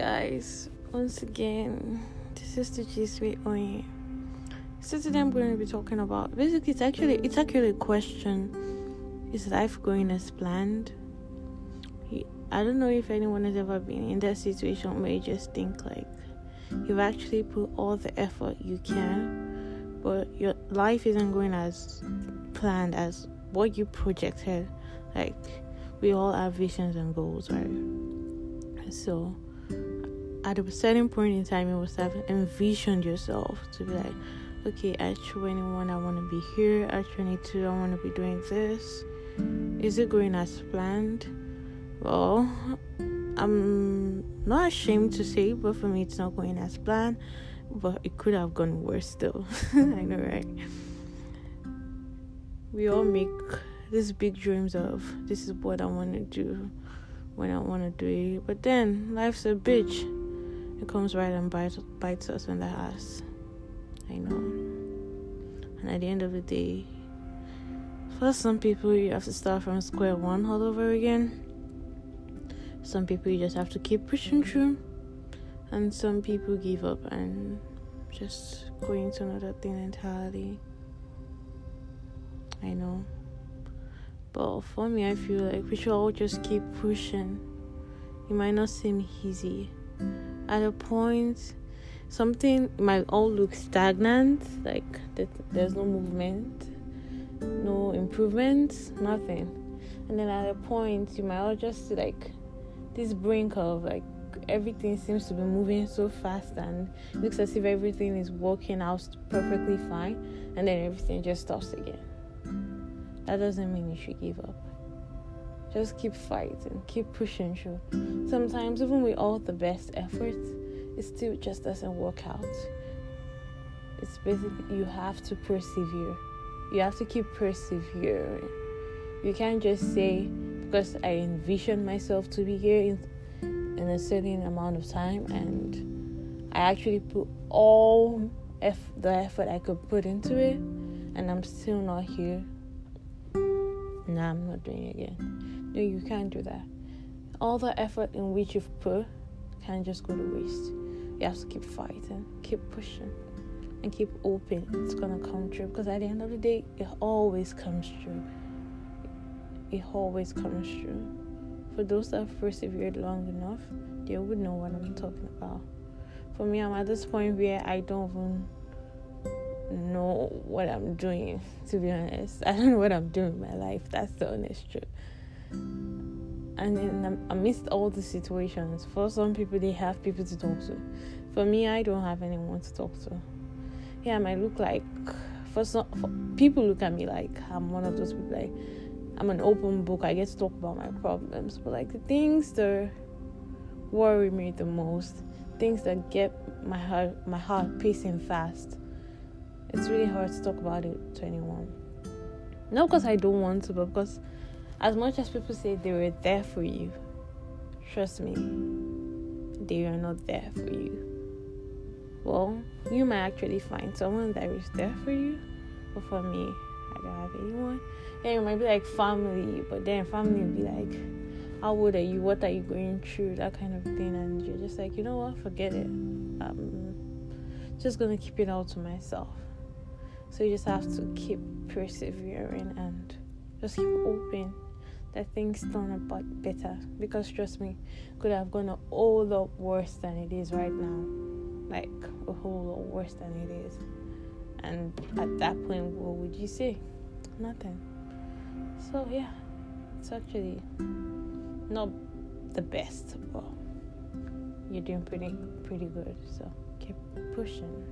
guys, once again, this is the G Sweet Oye. So today I'm going to be talking about basically it's actually it's actually a question. Is life going as planned? I don't know if anyone has ever been in that situation where you just think like you've actually put all the effort you can, but your life isn't going as planned as what you projected. Like we all have visions and goals, right? So at a certain point in time, you must have envisioned yourself to be like, okay, at 21, I want to be here. At 22, I want to be doing this. Is it going as planned? Well, I'm not ashamed to say, but for me, it's not going as planned. But it could have gone worse still. I know, right? We all make these big dreams of this is what I want to do when I want to do it. But then life's a bitch it comes right and bites, bites us in the ass. I know. And at the end of the day, for some people, you have to start from square one all over again. Some people, you just have to keep pushing through. And some people give up and just go into another thing entirely. I know. But for me, I feel like we should all just keep pushing. It might not seem easy. At a point something might all look stagnant like there's no movement no improvement nothing. And then at a point you might all just see like this brink of like everything seems to be moving so fast and looks as if everything is working out perfectly fine and then everything just stops again that doesn't mean you should give up just keep fighting, keep pushing through. Sometimes, even with all the best efforts, it still just doesn't work out. It's basically you have to persevere. You have to keep persevering. You can't just say, because I envisioned myself to be here in, in a certain amount of time and I actually put all eff- the effort I could put into it and I'm still not here. Nah, I'm not doing it again. No, you can't do that. All the effort in which you've put can't just go to waste. You have to keep fighting, keep pushing, and keep hoping it's gonna come true. Because at the end of the day, it always comes true. It always comes true. For those that have persevered long enough, they would know what I'm talking about. For me, I'm at this point where I don't even know what I'm doing, to be honest. I don't know what I'm doing in my life. That's the honest truth. And in amidst all the situations for some people they have people to talk to. For me i don't have anyone to talk to. Yeah i might look like for some for, people look at me like i'm one of those people like i'm an open book. I get to talk about my problems. But like the things that worry me the most things that get my heart my heart pacing fast it's really hard to talk about it to anyone not because i don't want to but because as much as people say they were there for you, trust me, they are not there for you. Well, you might actually find someone that is there for you, but for me, I don't have anyone. And it might be like family, but then family will be like, How old are you? What are you going through? That kind of thing. And you're just like, You know what? Forget it. I'm just gonna keep it all to myself. So you just have to keep persevering and just keep hoping that things turn out better. Because trust me could have gone a whole lot worse than it is right now. Like a whole lot worse than it is. And at that point what would you say? Nothing. So yeah it's actually not the best but you're doing pretty pretty good. So keep pushing